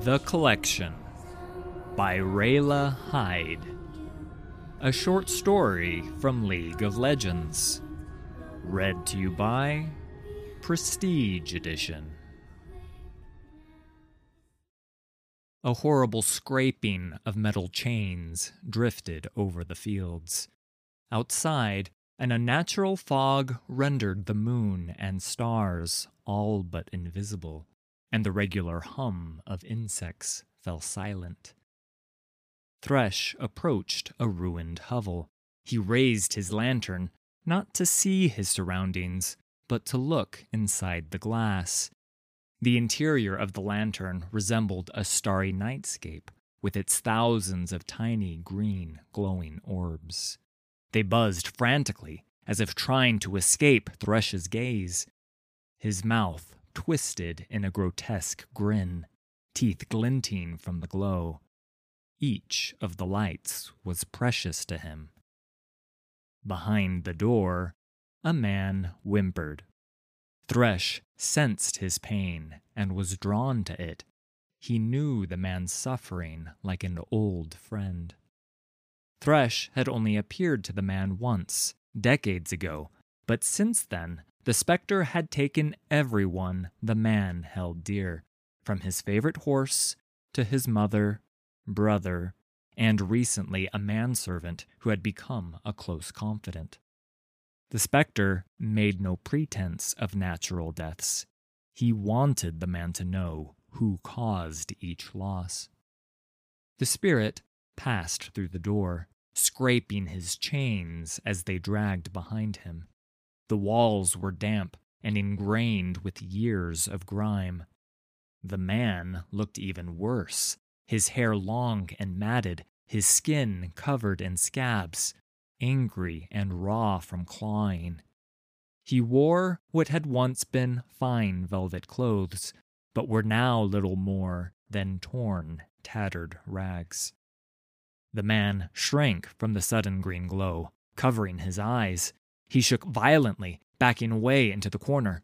The Collection by Rayla Heide. A short story from League of Legends. Read to you by Prestige Edition. A horrible scraping of metal chains drifted over the fields. Outside, an unnatural fog rendered the moon and stars all but invisible and the regular hum of insects fell silent. Thresh approached a ruined hovel. He raised his lantern, not to see his surroundings, but to look inside the glass. The interior of the lantern resembled a starry nightscape with its thousands of tiny green glowing orbs. They buzzed frantically, as if trying to escape Thresh's gaze. His mouth twisted in a grotesque grin, teeth glinting from the glow. Each of the lights was precious to him. Behind the door, a man whimpered. Thresh sensed his pain and was drawn to it. He knew the man's suffering like an old friend. Thresh had only appeared to the man once, decades ago, but since then the spectre had taken everyone the man held dear, from his favorite horse to his mother, brother, and recently a manservant who had become a close confidant. The spectre made no pretense of natural deaths. He wanted the man to know who caused each loss. The spirit passed through the door, scraping his chains as they dragged behind him. The walls were damp and ingrained with years of grime. The man looked even worse, his hair long and matted, his skin covered in scabs, angry and raw from clawing. He wore what had once been fine velvet clothes, but were now little more than torn, tattered rags. The man shrank from the sudden green glow, covering his eyes, he shook violently, backing away into the corner.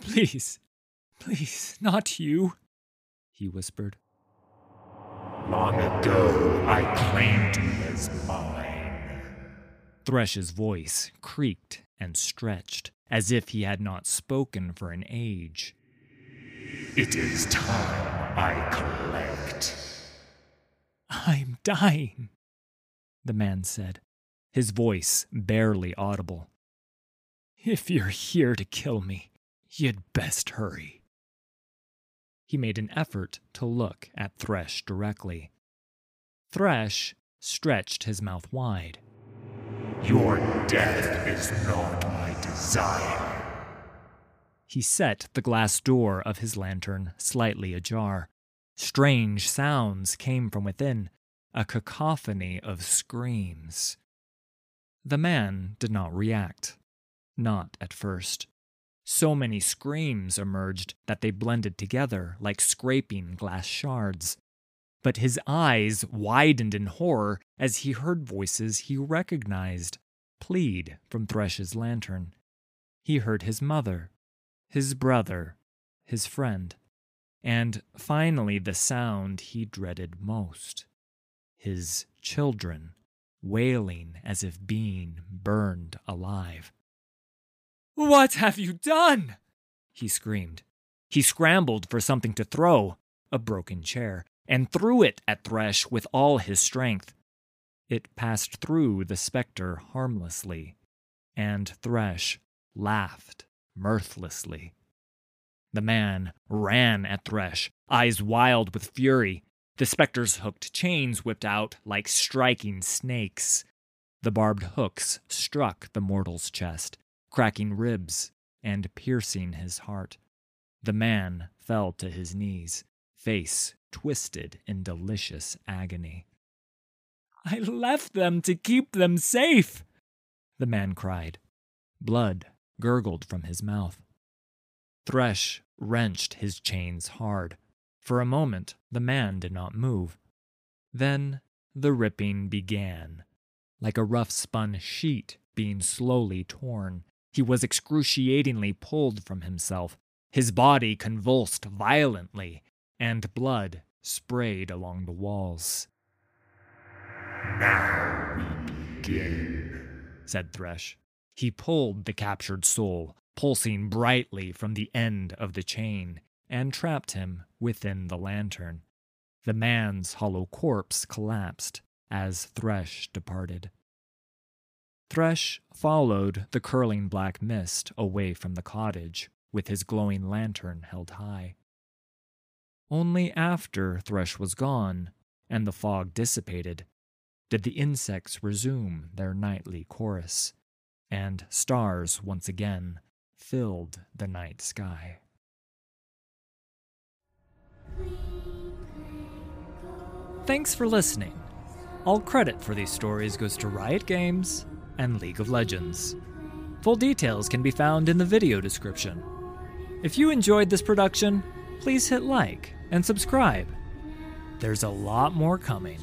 Please, please, not you, he whispered. Long ago, I claimed you as mine. Thresh's voice creaked and stretched, as if he had not spoken for an age. It is time I collect. I'm dying, the man said, his voice barely audible. If you're here to kill me, you'd best hurry. He made an effort to look at Thresh directly. Thresh stretched his mouth wide. Your death is not my desire. He set the glass door of his lantern slightly ajar. Strange sounds came from within, a cacophony of screams. The man did not react. Not at first. So many screams emerged that they blended together like scraping glass shards. But his eyes widened in horror as he heard voices he recognized plead from Thresh's lantern. He heard his mother, his brother, his friend, and finally the sound he dreaded most his children wailing as if being burned alive. What have you done? he screamed. He scrambled for something to throw, a broken chair, and threw it at Thresh with all his strength. It passed through the spectre harmlessly, and Thresh laughed mirthlessly. The man ran at Thresh, eyes wild with fury. The spectre's hooked chains whipped out like striking snakes. The barbed hooks struck the mortal's chest, cracking ribs and piercing his heart. The man fell to his knees, face twisted in delicious agony. I left them to keep them safe, the man cried. Blood gurgled from his mouth. Thresh wrenched his chains hard. For a moment, the man did not move. Then the ripping began. Like a rough spun sheet being slowly torn, he was excruciatingly pulled from himself. His body convulsed violently, and blood sprayed along the walls. Now we begin, said Thresh. He pulled the captured soul, pulsing brightly from the end of the chain, and trapped him within the lantern. The man's hollow corpse collapsed as Thresh departed. Thresh followed the curling black mist away from the cottage, with his glowing lantern held high. Only after Thresh was gone and the fog dissipated did the insects resume their nightly chorus, and stars once again filled the night sky. Thanks for listening. All credit for these stories goes to Riot Games and League of Legends. Full details can be found in the video description. If you enjoyed this production, please hit like and subscribe. There's a lot more coming.